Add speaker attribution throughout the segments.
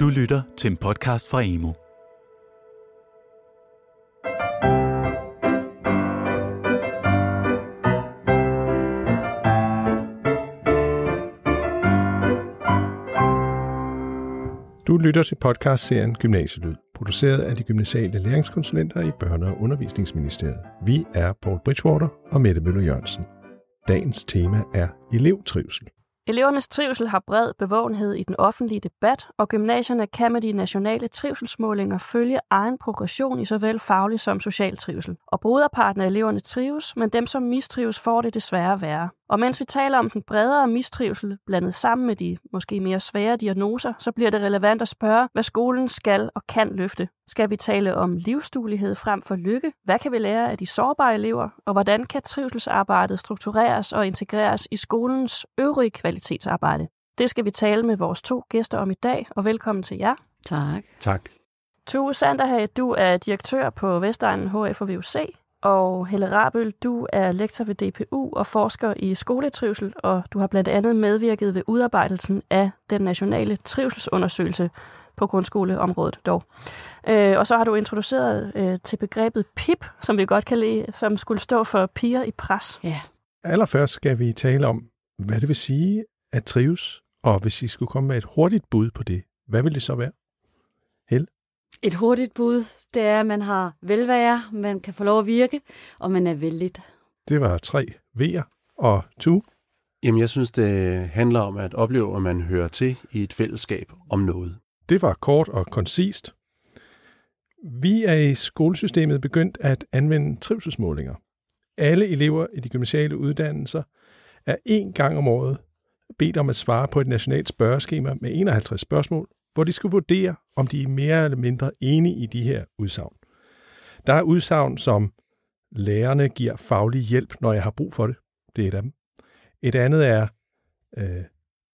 Speaker 1: Du lytter til en podcast fra Emo.
Speaker 2: Du lytter til podcastserien Gymnasielyd, produceret af de gymnasiale læringskonsulenter i Børne- og Undervisningsministeriet. Vi er Paul Bridgewater og Mette Møller Jørgensen. Dagens tema er elevtrivsel.
Speaker 3: Elevernes trivsel har bred bevågenhed i den offentlige debat, og gymnasierne kan med de nationale trivselsmålinger følge egen progression i såvel faglig som social trivsel. Og broderparten af eleverne trives, men dem, som mistrives, får det desværre værre. Og mens vi taler om den bredere mistrivsel, blandet sammen med de måske mere svære diagnoser, så bliver det relevant at spørge, hvad skolen skal og kan løfte. Skal vi tale om livsduelighed frem for lykke? Hvad kan vi lære af de sårbare elever? Og hvordan kan trivselsarbejdet struktureres og integreres i skolens øvrige kvalitetsarbejde? Det skal vi tale med vores to gæster om i dag, og velkommen til jer.
Speaker 4: Tak.
Speaker 2: Tak.
Speaker 3: Tue Sanderhage, du er direktør på Vestegnen HF og VUC, og Helle Rabøl, du er lektor ved DPU og forsker i skoletrivsel, og du har blandt andet medvirket ved udarbejdelsen af den nationale trivselsundersøgelse på grundskoleområdet dog. Øh, og så har du introduceret øh, til begrebet PIP, som vi godt kan lide, som skulle stå for piger i pres.
Speaker 4: Ja.
Speaker 2: Allerførst skal vi tale om, hvad det vil sige at trives, og hvis I skulle komme med et hurtigt bud på det, hvad vil det så være?
Speaker 4: Et hurtigt bud, det er, at man har velvære, man kan få lov at virke, og man er vældigt.
Speaker 2: Det var tre V'er og tu.
Speaker 5: Jamen, jeg synes, det handler om at opleve, at man hører til i et fællesskab om noget.
Speaker 2: Det var kort og koncist. Vi er i skolesystemet begyndt at anvende trivselsmålinger. Alle elever i de gymnasiale uddannelser er én gang om året bedt om at svare på et nationalt spørgeskema med 51 spørgsmål, hvor de skal vurdere, om de er mere eller mindre enige i de her udsagn. Der er udsagn som, lærerne giver faglig hjælp, når jeg har brug for det. Det er et af dem. Et andet er, øh,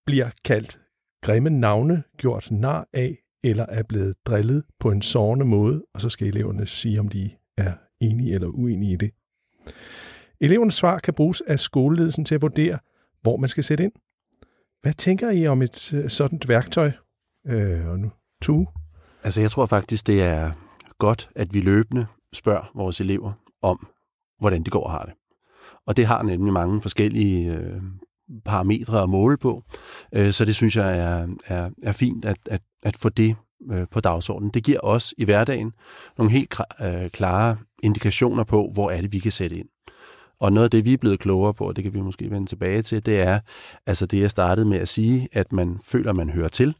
Speaker 2: bliver kaldt grimme navne gjort nar af, eller er blevet drillet på en sårende måde, og så skal eleverne sige, om de er enige eller uenige i det. Elevernes svar kan bruges af skoleledelsen til at vurdere, hvor man skal sætte ind. Hvad tænker I om et øh, sådan værktøj? Øh, og nu, to.
Speaker 5: Altså, jeg tror faktisk, det er godt, at vi løbende spørger vores elever om, hvordan det går og har det. Og det har nemlig mange forskellige øh, parametre at måle på. Øh, så det synes jeg er, er, er fint at, at, at få det øh, på dagsordenen. Det giver os i hverdagen nogle helt øh, klare indikationer på, hvor er det, vi kan sætte ind. Og noget af det, vi er blevet klogere på, og det kan vi måske vende tilbage til, det er altså det, jeg startede med at sige, at man føler, man hører til.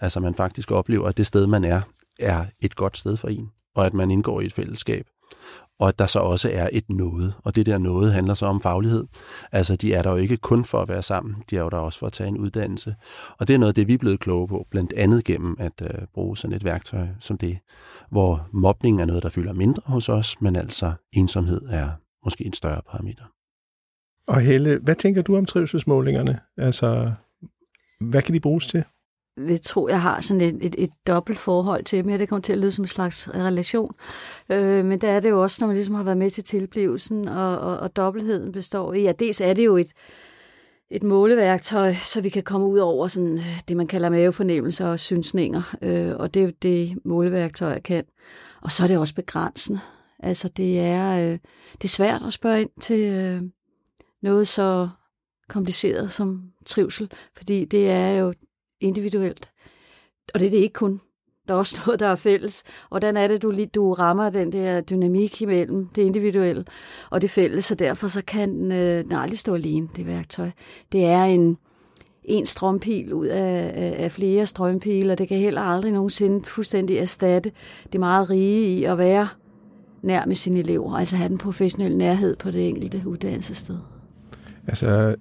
Speaker 5: Altså man faktisk oplever, at det sted, man er, er et godt sted for en, og at man indgår i et fællesskab. Og at der så også er et noget, og det der noget handler så om faglighed. Altså de er der jo ikke kun for at være sammen, de er jo der også for at tage en uddannelse. Og det er noget af det, vi er blevet kloge på, blandt andet gennem at øh, bruge sådan et værktøj som det, hvor mobning er noget, der fylder mindre hos os, men altså ensomhed er måske en større parameter.
Speaker 2: Og Helle, hvad tænker du om trivselsmålingerne? Altså, hvad kan de bruges til?
Speaker 4: Vil tror, jeg har sådan et, et, et dobbelt forhold til dem. Det kommer til at lyde som en slags relation. Øh, men der er det jo også, når man ligesom har været med til tilblivelsen, og, og, og dobbeltheden består i, ja, dels er det jo et, et måleværktøj, så vi kan komme ud over sådan øh, det, man kalder mavefornemmelser og synsninger. Øh, og det er jo det, måleværktøj kan. Og så er det også begrænsende. Altså, det er, øh, det er svært at spørge ind til øh, noget så kompliceret som trivsel, fordi det er jo individuelt. Og det er det ikke kun. Der er også noget, der er fælles. Hvordan er det, du, du rammer den der dynamik imellem det individuelle og det fælles, og derfor så kan øh, den aldrig stå alene, det værktøj. Det er en, en strømpil ud af, af, af flere strømpiler, og det kan heller aldrig nogensinde fuldstændig erstatte det meget rige i at være nær med sine elever, altså have den professionelle nærhed på det enkelte uddannelsessted.
Speaker 2: Altså,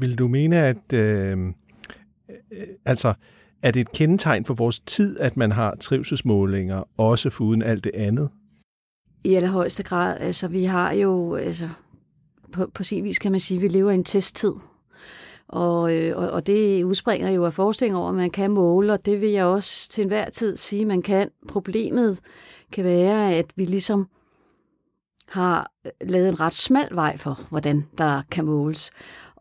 Speaker 2: vil du mene, at øh, Øh, altså, er det et kendetegn for vores tid, at man har trivselsmålinger, også for uden alt det andet?
Speaker 4: I allerhøjeste grad. Altså, vi har jo, altså, på, på sin vis kan man sige, at vi lever i en testtid. Og, øh, og, og det udspringer jo af forskning over, at man kan måle, og det vil jeg også til enhver tid sige, man kan. Problemet kan være, at vi ligesom har øh, lavet en ret smal vej for, hvordan der kan måles.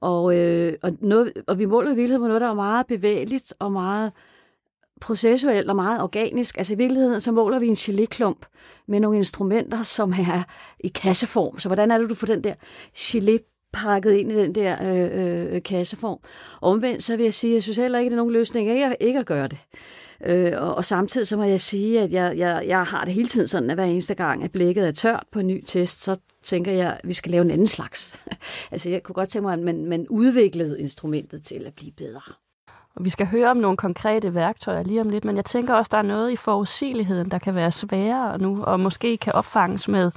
Speaker 4: Og, øh, og, noget, og vi måler i virkeligheden på noget, der er meget bevægeligt og meget processuelt og meget organisk. Altså i virkeligheden, så måler vi en geléklump med nogle instrumenter, som er i kasseform. Så hvordan er det, du får den der gelé pakket ind i den der øh, øh, kasseform? Omvendt så vil jeg sige, at jeg synes heller ikke, det er nogen løsning ikke, ikke at gøre det. Øh, og, og samtidig så må jeg sige, at jeg, jeg, jeg har det hele tiden sådan, at hver eneste gang, at blikket er tørt på en ny test, så tænker jeg, at vi skal lave en anden slags. altså jeg kunne godt tænke mig, at man, man udviklede instrumentet til at blive bedre.
Speaker 3: Og vi skal høre om nogle konkrete værktøjer lige om lidt, men jeg tænker også, der er noget i forudsigeligheden, der kan være sværere nu, og måske kan opfanges med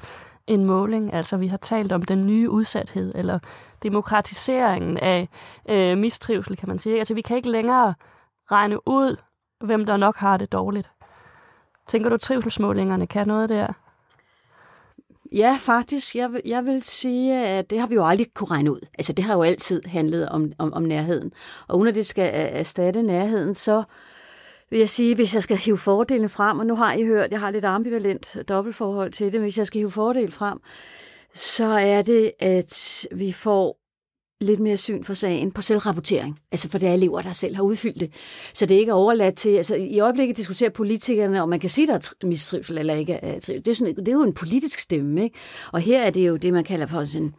Speaker 3: en måling. Altså vi har talt om den nye udsathed, eller demokratiseringen af øh, mistrivsel, kan man sige. Altså vi kan ikke længere regne ud, hvem der nok har det dårligt. Tænker du, trivselsmålingerne kan noget der?
Speaker 4: Ja, faktisk. Jeg vil, jeg vil sige, at det har vi jo aldrig kunne regne ud. Altså, det har jo altid handlet om, om, om nærheden. Og uden at det skal erstatte nærheden, så vil jeg sige, hvis jeg skal hive fordelene frem, og nu har I hørt, jeg har lidt ambivalent dobbeltforhold til det, men hvis jeg skal hive fordel frem, så er det, at vi får lidt mere syn for sagen på selvrapportering. Altså for det er elever, der selv har udfyldt det. Så det er ikke overladt til... Altså i øjeblikket diskuterer politikerne, om man kan sige, der er mistrivsel eller ikke er Det er, sådan, det er jo en politisk stemme, ikke? Og her er det jo det, man kalder for sådan en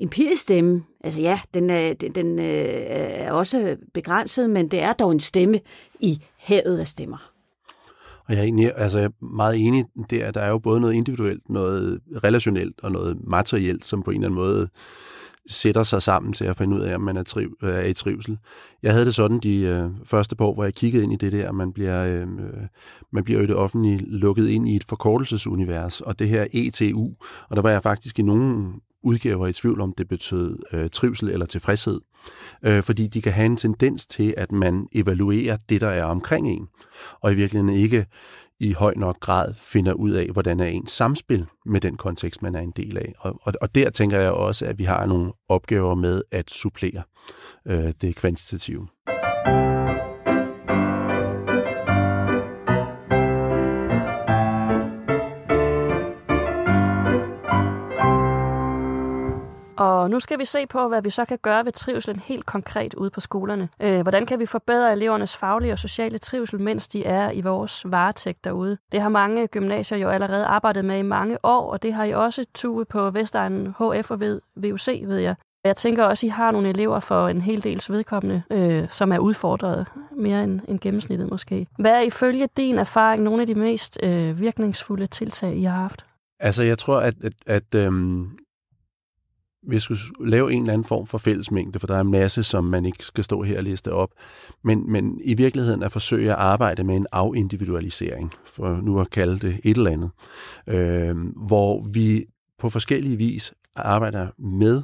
Speaker 4: empirisk stemme. Altså ja, den er, den den øh, er også begrænset, men det er dog en stemme i havet af stemmer.
Speaker 5: Og jeg er egentlig altså, jeg er meget enig der, der er jo både noget individuelt, noget relationelt og noget materielt, som på en eller anden måde sætter sig sammen til at finde ud af, om man er, triv, øh, er i trivsel. Jeg havde det sådan de øh, første par år, hvor jeg kiggede ind i det der, man bliver, øh, øh man bliver jo det offentlige lukket ind i et forkortelsesunivers, og det her ETU, og der var jeg faktisk i nogle udgaver i tvivl om, det betød øh, trivsel eller tilfredshed. Øh, fordi de kan have en tendens til, at man evaluerer det, der er omkring en, og i virkeligheden ikke i høj nok grad finder ud af, hvordan er ens samspil med den kontekst, man er en del af. Og, og, og der tænker jeg også, at vi har nogle opgaver med at supplere øh, det kvantitative.
Speaker 3: Og nu skal vi se på, hvad vi så kan gøre ved trivselen helt konkret ude på skolerne. Øh, hvordan kan vi forbedre elevernes faglige og sociale trivsel, mens de er i vores varetægt derude? Det har mange gymnasier jo allerede arbejdet med i mange år, og det har I også tuet på Vestegnen HF og VUC, ved jeg. Jeg tænker også, at I har nogle elever for en hel dels vedkommende, øh, som er udfordret mere end, end gennemsnittet måske. Hvad er ifølge din erfaring nogle af de mest øh, virkningsfulde tiltag, I har haft?
Speaker 5: Altså, jeg tror, at, at, at øhm, vi skulle lave en eller anden form for fællesmængde, for der er en masse, som man ikke skal stå her og liste op. Men, men i virkeligheden at forsøge at arbejde med en afindividualisering, for nu at kalde det et eller andet, øh, hvor vi på forskellige vis arbejder med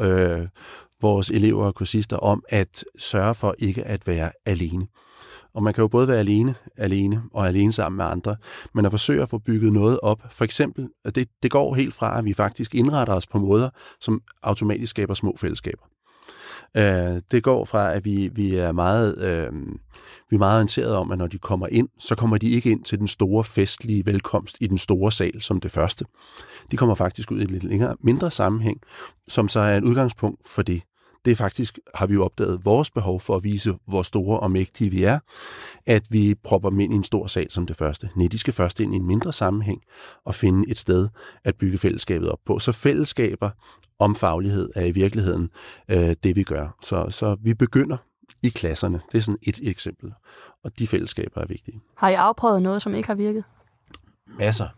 Speaker 5: øh, vores elever og kursister om at sørge for ikke at være alene. Og man kan jo både være alene, alene og alene sammen med andre, men at forsøge at få bygget noget op. For eksempel, at det, det går helt fra, at vi faktisk indretter os på måder, som automatisk skaber små fællesskaber. Øh, det går fra, at vi, vi er meget øh, vi er meget orienteret om, at når de kommer ind, så kommer de ikke ind til den store festlige velkomst i den store sal som det første. De kommer faktisk ud i et lidt længere, mindre sammenhæng, som så er et udgangspunkt for det det er faktisk, har vi jo opdaget, vores behov for at vise, hvor store og mægtige vi er, at vi propper dem ind i en stor sal som det første. Nej, de skal først ind i en mindre sammenhæng og finde et sted at bygge fællesskabet op på. Så fællesskaber om faglighed er i virkeligheden øh, det, vi gør. Så, så vi begynder i klasserne. Det er sådan et eksempel. Og de fællesskaber er vigtige.
Speaker 3: Har I afprøvet noget, som ikke har virket?
Speaker 5: Masser.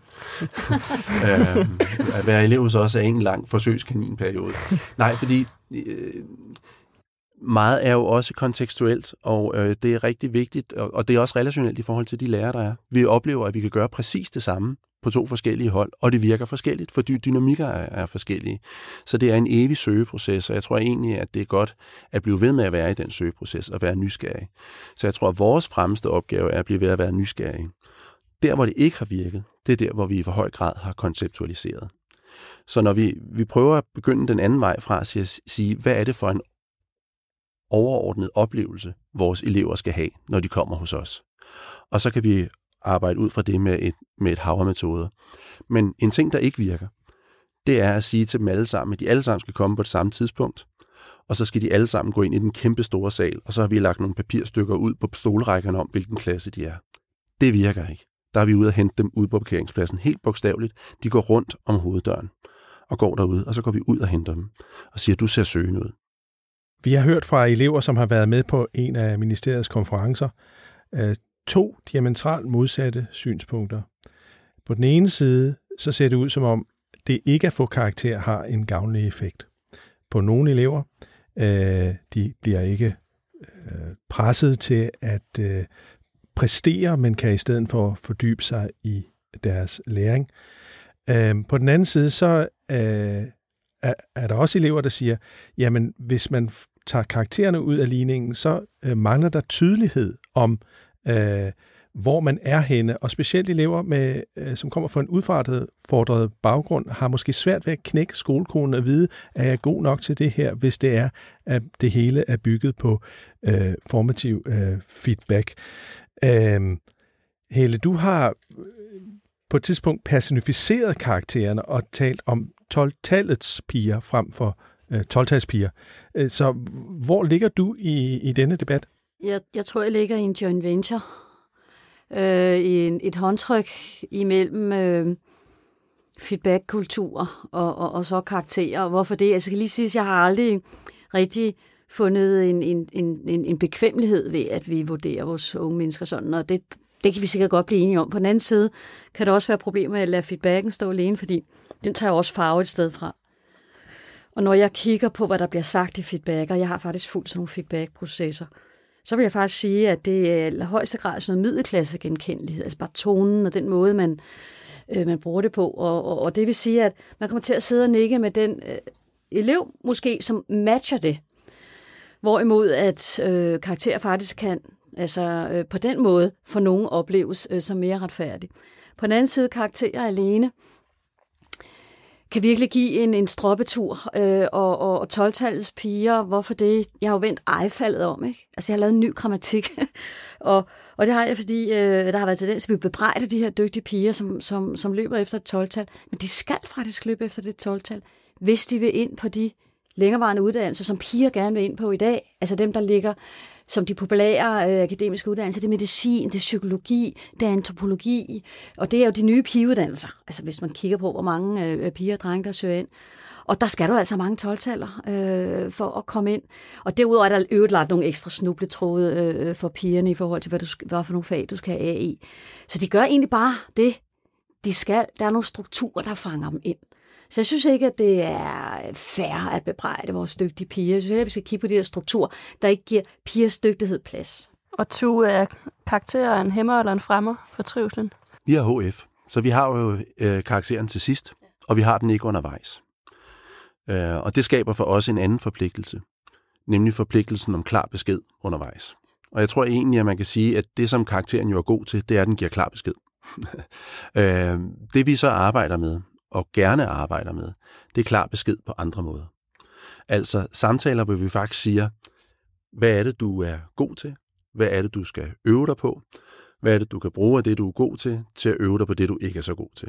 Speaker 5: øh, at være elev så også er en lang forsøgskaninperiode. Nej, fordi øh, meget er jo også kontekstuelt, og øh, det er rigtig vigtigt, og, og det er også relationelt i forhold til de lærere, der er. Vi oplever, at vi kan gøre præcis det samme på to forskellige hold, og det virker forskelligt, fordi dynamikker er, er forskellige. Så det er en evig søgeproces, og jeg tror egentlig, at det er godt at blive ved med at være i den søgeproces og være nysgerrig. Så jeg tror, at vores fremmeste opgave er at blive ved at være nysgerrig. Der, hvor det ikke har virket, det er der, hvor vi i for høj grad har konceptualiseret. Så når vi, vi prøver at begynde den anden vej fra at sige, hvad er det for en overordnet oplevelse, vores elever skal have, når de kommer hos os. Og så kan vi arbejde ud fra det med et, med et hav af metoder. Men en ting, der ikke virker, det er at sige til dem alle sammen, at de alle sammen skal komme på det samme tidspunkt, og så skal de alle sammen gå ind i den kæmpe store sal, og så har vi lagt nogle papirstykker ud på stolrækkerne om, hvilken klasse de er. Det virker ikke. Der er vi ude og hente dem ud på parkeringspladsen, helt bogstaveligt. De går rundt om hoveddøren og går derude, og så går vi ud og henter dem og siger, du ser søgende ud.
Speaker 2: Vi har hørt fra elever, som har været med på en af ministeriets konferencer, øh, to diametralt modsatte synspunkter. På den ene side, så ser det ud som om, det ikke at få karakter har en gavnlig effekt. På nogle elever, øh, de bliver ikke øh, presset til at øh, præstere, men kan i stedet for fordybe sig i deres læring. Øh, på den anden side, så øh, er, er der også elever, der siger, jamen hvis man tager karaktererne ud af ligningen, så øh, mangler der tydelighed om, øh, hvor man er henne, og specielt elever, med, øh, som kommer fra en udfordret baggrund, har måske svært ved at knække skolekonen og vide, er jeg god nok til det her, hvis det er, at det hele er bygget på øh, formativ øh, feedback. Øh, Hele, du har øh, på et tidspunkt personificeret karaktererne og talt om 12-tallets piger frem for øh, 12-talspiger. Øh, så hvor ligger du i, i denne debat?
Speaker 4: Jeg, jeg tror, jeg ligger i en joint venture. Øh, i en, et håndtryk imellem øh, feedback-kultur og, og, og så karakterer. Hvorfor det? Altså, jeg skal lige sige, at jeg har aldrig rigtig fundet en, en, en, en bekvemmelighed ved, at vi vurderer vores unge mennesker sådan, og det, det kan vi sikkert godt blive enige om. På den anden side kan der også være problemer med at lade feedbacken stå alene, fordi den tager også farve et sted fra. Og når jeg kigger på, hvad der bliver sagt i feedback, og jeg har faktisk fuldt sådan nogle feedback-processer, så vil jeg faktisk sige, at det er i højeste grad sådan noget middelklasse genkendelighed, altså bare tonen og den måde, man, øh, man bruger det på. Og, og, og det vil sige, at man kommer til at sidde og nikke med den øh, elev, måske, som matcher det. Hvorimod at øh, karakter faktisk kan altså øh, på den måde for nogen opleves øh, som mere retfærdig. På den anden side, karakterer alene kan virkelig give en, en stroppetur, øh, og, og, og 12-tallets piger, hvorfor det? Jeg har jo vendt ejfaldet om, ikke? Altså, jeg har lavet en ny grammatik, og, og det har jeg, fordi øh, der har været tendens at vi bebrejder de her dygtige piger, som, som, som løber efter et 12-tal, men de skal faktisk løbe efter det 12-tal, hvis de vil ind på de længerevarende uddannelser, som piger gerne vil ind på i dag, altså dem, der ligger som de populære øh, akademiske uddannelser. Det er medicin, det er psykologi, det er antropologi, og det er jo de nye pigeuddannelser. Altså hvis man kigger på, hvor mange øh, piger og drenge, der søger ind. Og der skal du altså mange 12 øh, for at komme ind. Og derudover er der øvrigt lagt nogle ekstra snubletråde øh, for pigerne i forhold til, hvad, du, hvad for nogle fag du skal have i. Så de gør egentlig bare det, de skal. Der er nogle strukturer, der fanger dem ind. Så jeg synes ikke, at det er fair at bebrejde vores dygtige piger. Jeg synes at vi skal kigge på de her strukturer, der ikke giver pigers dygtighed plads.
Speaker 3: Og to er karakterer en hæmmer eller en fremmer for trivselen?
Speaker 5: Vi har HF, så vi har jo øh, karakteren til sidst, og vi har den ikke undervejs. Øh, og det skaber for os en anden forpligtelse, nemlig forpligtelsen om klar besked undervejs. Og jeg tror egentlig, at man kan sige, at det, som karakteren jo er god til, det er, at den giver klar besked. øh, det vi så arbejder med, og gerne arbejder med, det er klar besked på andre måder. Altså samtaler, hvor vi faktisk siger, hvad er det, du er god til? Hvad er det, du skal øve dig på? Hvad er det, du kan bruge af det, du er god til, til at øve dig på det, du ikke er så god til?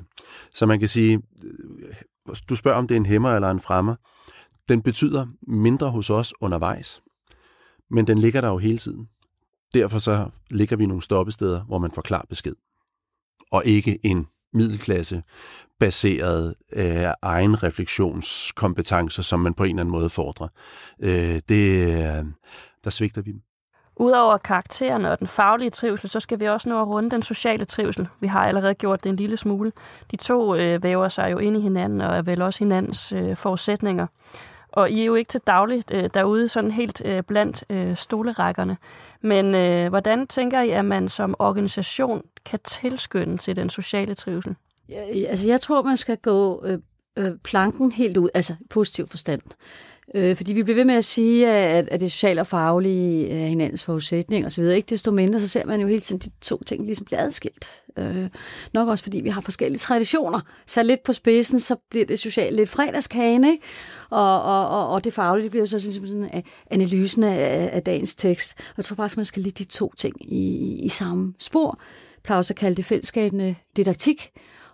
Speaker 5: Så man kan sige, øh, du spørger, om det er en hæmmer eller en fremmer. Den betyder mindre hos os undervejs, men den ligger der jo hele tiden. Derfor så ligger vi nogle stoppesteder, hvor man får klar besked. Og ikke en middelklasse baseret øh, egen refleksionskompetencer, som man på en eller anden måde fordrer. Øh, det, øh, der svigter vi dem.
Speaker 3: Udover karaktererne og den faglige trivsel, så skal vi også nå at runde den sociale trivsel. Vi har allerede gjort det en lille smule. De to øh, væver sig jo ind i hinanden og er vel også hinandens øh, forudsætninger. Og I er jo ikke til dagligt øh, derude sådan helt øh, blandt øh, stolerækkerne. Men øh, hvordan tænker I, at man som organisation kan tilskynde til den sociale trivsel?
Speaker 4: Ja, altså, jeg tror, man skal gå øh, øh, planken helt ud, altså positiv forstand. Øh, Øh, fordi vi bliver ved med at sige, at, at det sociale og faglige er øh, hinandens forudsætning osv. Ikke desto mindre, så ser man jo hele tiden de to ting ligesom bliver adskilt. Øh, nok også fordi vi har forskellige traditioner. Så lidt på spidsen, så bliver det socialt lidt fredagskage, ikke? Og, og, og, og det faglige det bliver så ligesom sådan, sådan analysen af, af dagens tekst. Og jeg tror faktisk, man skal lægge de to ting i, i samme spor. Plaus at kalde det fællesskabende didaktik,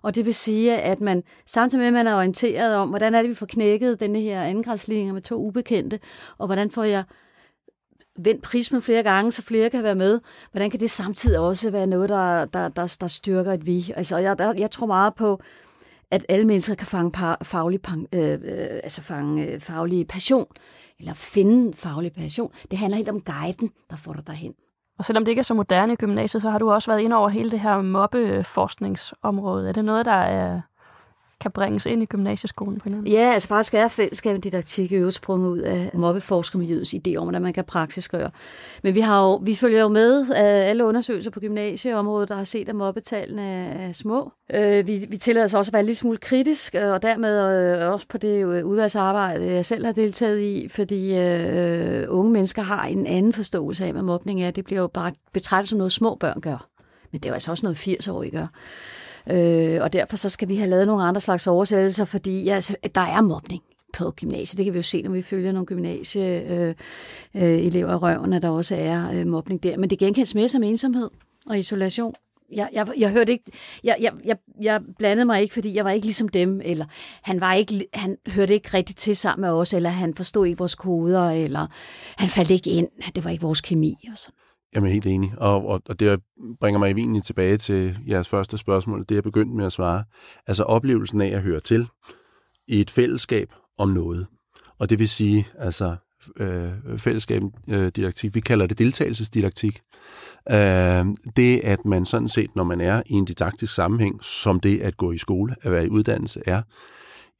Speaker 4: og det vil sige, at man samtidig med, at man er orienteret om, hvordan er det, vi får knækket denne her andengradsligning med to ubekendte, og hvordan får jeg vendt prismen flere gange, så flere kan være med. Hvordan kan det samtidig også være noget, der, der, der, der styrker et vi? Altså, jeg, der, jeg tror meget på, at alle mennesker kan fange par, faglig, øh, øh, altså fange øh, faglig passion, eller finde faglig passion. Det handler helt om guiden, der får dig derhen.
Speaker 3: Og selvom det ikke er så moderne i gymnasiet, så har du også været ind over hele det her mobbeforskningsområde. Er det noget, der er kan bringes ind i gymnasieskolen på en eller
Speaker 4: Ja, altså faktisk er fællesskab didaktik jo sprunget ud af mobbeforskermiljøets idé om, hvordan man kan praksisgøre. Men vi, har jo, vi følger jo med af alle undersøgelser på gymnasieområdet, der har set, at mobbetallene er små. Øh, vi, vi tillader os også at være lidt smule kritisk, øh, og dermed også på det udvalgsarbejde, jeg selv har deltaget i, fordi øh, unge mennesker har en anden forståelse af, hvad mobning er. Det bliver jo bare betragtet som noget, små børn gør. Men det er jo altså også noget 80-årige gør. Øh, og derfor så skal vi have lavet nogle andre slags oversættelser, fordi ja, altså, der er mobning på gymnasiet. Det kan vi jo se, når vi følger nogle gymnasieelever øh, øh, i røven, at der også er øh, mobning der. Men det genkendes mere som ensomhed og isolation. Jeg, jeg, jeg hørte ikke, jeg, jeg, jeg, jeg blandede mig ikke, fordi jeg var ikke ligesom dem, eller han, var ikke, han hørte ikke rigtigt til sammen med os, eller han forstod ikke vores koder, eller han faldt ikke ind, det var ikke vores kemi og sådan.
Speaker 5: Jamen helt enig, og, og, og det bringer mig egentlig tilbage til jeres første spørgsmål, det jeg begyndte med at svare. Altså oplevelsen af at høre til i et fællesskab om noget. Og det vil sige, altså øh, fællesskab øh, didaktik, vi kalder det deltagelsesdidaktik. Øh, det, at man sådan set, når man er i en didaktisk sammenhæng, som det at gå i skole, at være i uddannelse er,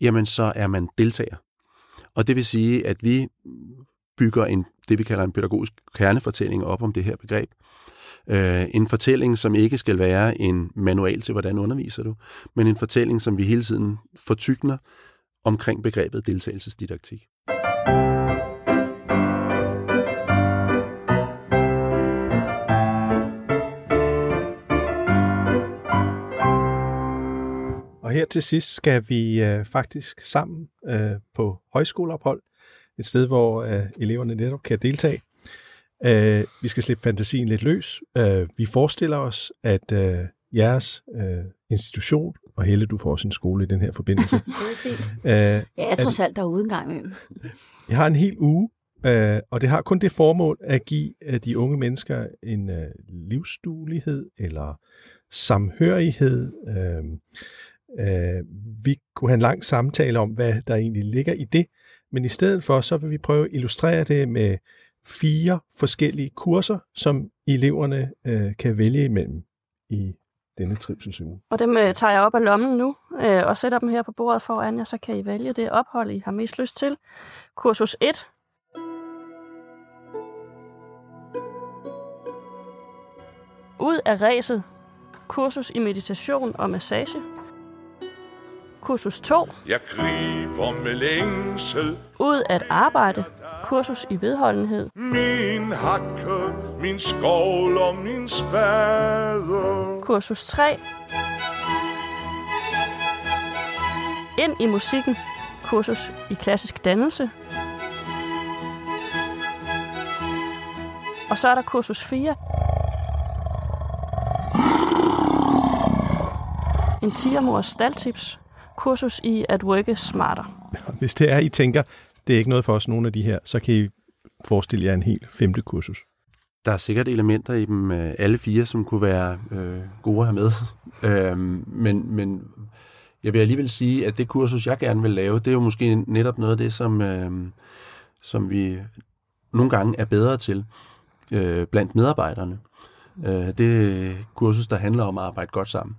Speaker 5: jamen så er man deltager. Og det vil sige, at vi bygger en, det, vi kalder en pædagogisk kernefortælling op om det her begreb. Øh, en fortælling, som ikke skal være en manual til, hvordan underviser du, men en fortælling, som vi hele tiden fortykner omkring begrebet deltagelsesdidaktik.
Speaker 2: Og her til sidst skal vi øh, faktisk sammen øh, på højskoleophold et sted, hvor øh, eleverne netop kan deltage. Øh, vi skal slippe fantasien lidt løs. Øh, vi forestiller os, at øh, jeres øh, institution, og Helle, du får også en skole i den her forbindelse. det
Speaker 4: er fint. Øh, ja, jeg tror selv, der er ude en gang imellem.
Speaker 2: Jeg har en hel uge, øh, og det har kun det formål at give øh, de unge mennesker en øh, livsduelighed eller samhørighed. Øh, øh, vi kunne have en lang samtale om, hvad der egentlig ligger i det, men i stedet for, så vil vi prøve at illustrere det med fire forskellige kurser, som eleverne øh, kan vælge imellem i denne trivselsuge.
Speaker 3: Og dem øh, tager jeg op af lommen nu øh, og sætter dem her på bordet foran jer, så kan I vælge det ophold, I har mest lyst til. Kursus 1. Ud af ræset. Kursus i meditation og massage. Kursus 2.
Speaker 6: Jeg griber med længsel.
Speaker 3: Ud at arbejde. Kursus i vedholdenhed.
Speaker 6: Min hakke, min skovl og min spade.
Speaker 3: Kursus 3. Ind i musikken. Kursus i klassisk dannelse. Og så er der kursus 4. En tigermors staldtips kursus i at worke smarter.
Speaker 2: Hvis det er, I tænker, det er ikke noget for os, nogle af de her, så kan I forestille jer en helt femte kursus.
Speaker 5: Der er sikkert elementer i dem øh, alle fire, som kunne være øh, gode at have med. øh, men, men jeg vil alligevel sige, at det kursus, jeg gerne vil lave, det er jo måske netop noget af det, som, øh, som vi nogle gange er bedre til øh, blandt medarbejderne. Øh, det er kursus, der handler om at arbejde godt sammen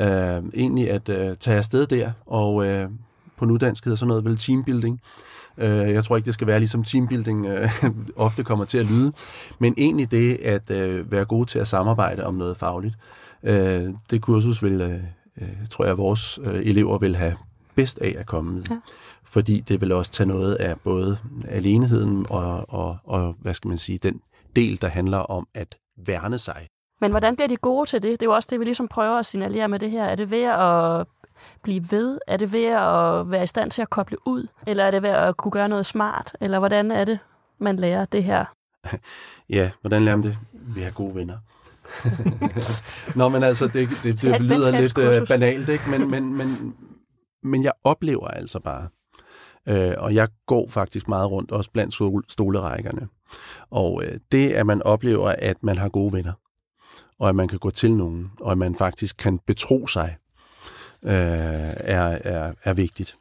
Speaker 5: øh, egentlig at øh, tage afsted der, og øh, på nudansk hedder sådan noget vel teambuilding. Øh, jeg tror ikke, det skal være ligesom teambuilding øh, ofte kommer til at lyde, men egentlig det at øh, være god til at samarbejde om noget fagligt. Øh, det kursus vil, øh, øh, tror jeg, vores øh, elever vil have bedst af at komme med. Ja. Fordi det vil også tage noget af både aleneheden og, og, og, hvad skal man sige, den del, der handler om at værne sig
Speaker 3: men hvordan bliver de gode til det? Det er jo også det, vi ligesom prøver at signalere med det her. Er det ved at blive ved? Er det ved at være i stand til at koble ud? Eller er det ved at kunne gøre noget smart? Eller hvordan er det, man lærer det her?
Speaker 5: ja, hvordan lærer man det? Vi har gode venner. Nå, men altså, det, det, det lyder lidt uh, banalt, ikke? Men, men, men, men jeg oplever altså bare, øh, og jeg går faktisk meget rundt, også blandt stolerækkerne, og øh, det, at man oplever, at man har gode venner, og at man kan gå til nogen, og at man faktisk kan betro sig, øh, er, er, er vigtigt.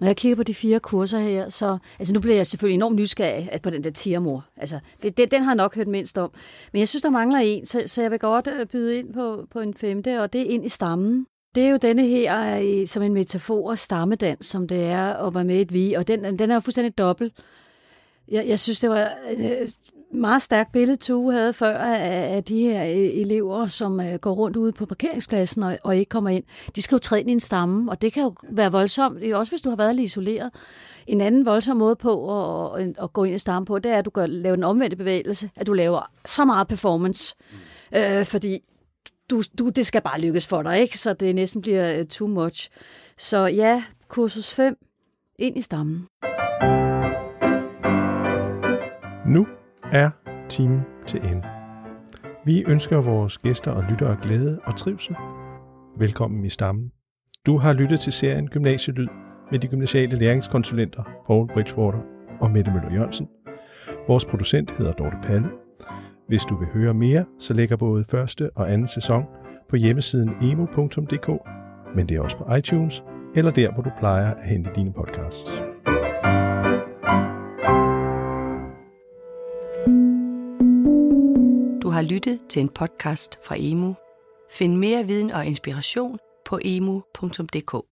Speaker 4: Når jeg kigger på de fire kurser her, så... Altså nu bliver jeg selvfølgelig enormt nysgerrig at på den der tiermor. Altså, det, det, den har jeg nok hørt mindst om. Men jeg synes, der mangler en, så, så jeg vil godt øh, byde ind på, på en femte, og det er ind i stammen. Det er jo denne her øh, som en metafor stammedans, som det er at være med et vi, og den, den er jo fuldstændig dobbelt. Jeg, jeg synes, det var øh, meget stærkt billede, Tue havde før af, af de her øh, elever, som øh, går rundt ude på parkeringspladsen og, og ikke kommer ind. De skal jo træde ind i en stamme, og det kan jo være voldsomt, også hvis du har været lidt isoleret. En anden voldsom måde på at, at, gå ind i stammen på, det er, at du gør, laver den omvendte bevægelse, at du laver så meget performance, øh, fordi du, du, det skal bare lykkes for dig, ikke? så det næsten bliver øh, too much. Så ja, kursus 5, ind i stammen.
Speaker 2: Nu er timen til ende. Vi ønsker vores gæster og lyttere glæde og trivsel. Velkommen i stammen. Du har lyttet til serien Gymnasielyd med de gymnasiale læringskonsulenter Paul Bridgewater og Mette Møller Jørgensen. Vores producent hedder Dorte Palle. Hvis du vil høre mere, så ligger både første og anden sæson på hjemmesiden emo.dk, men det er også på iTunes eller der, hvor du plejer at hente dine podcasts.
Speaker 7: Har lyttet til en podcast fra Emu. Find mere viden og inspiration på emu.dk.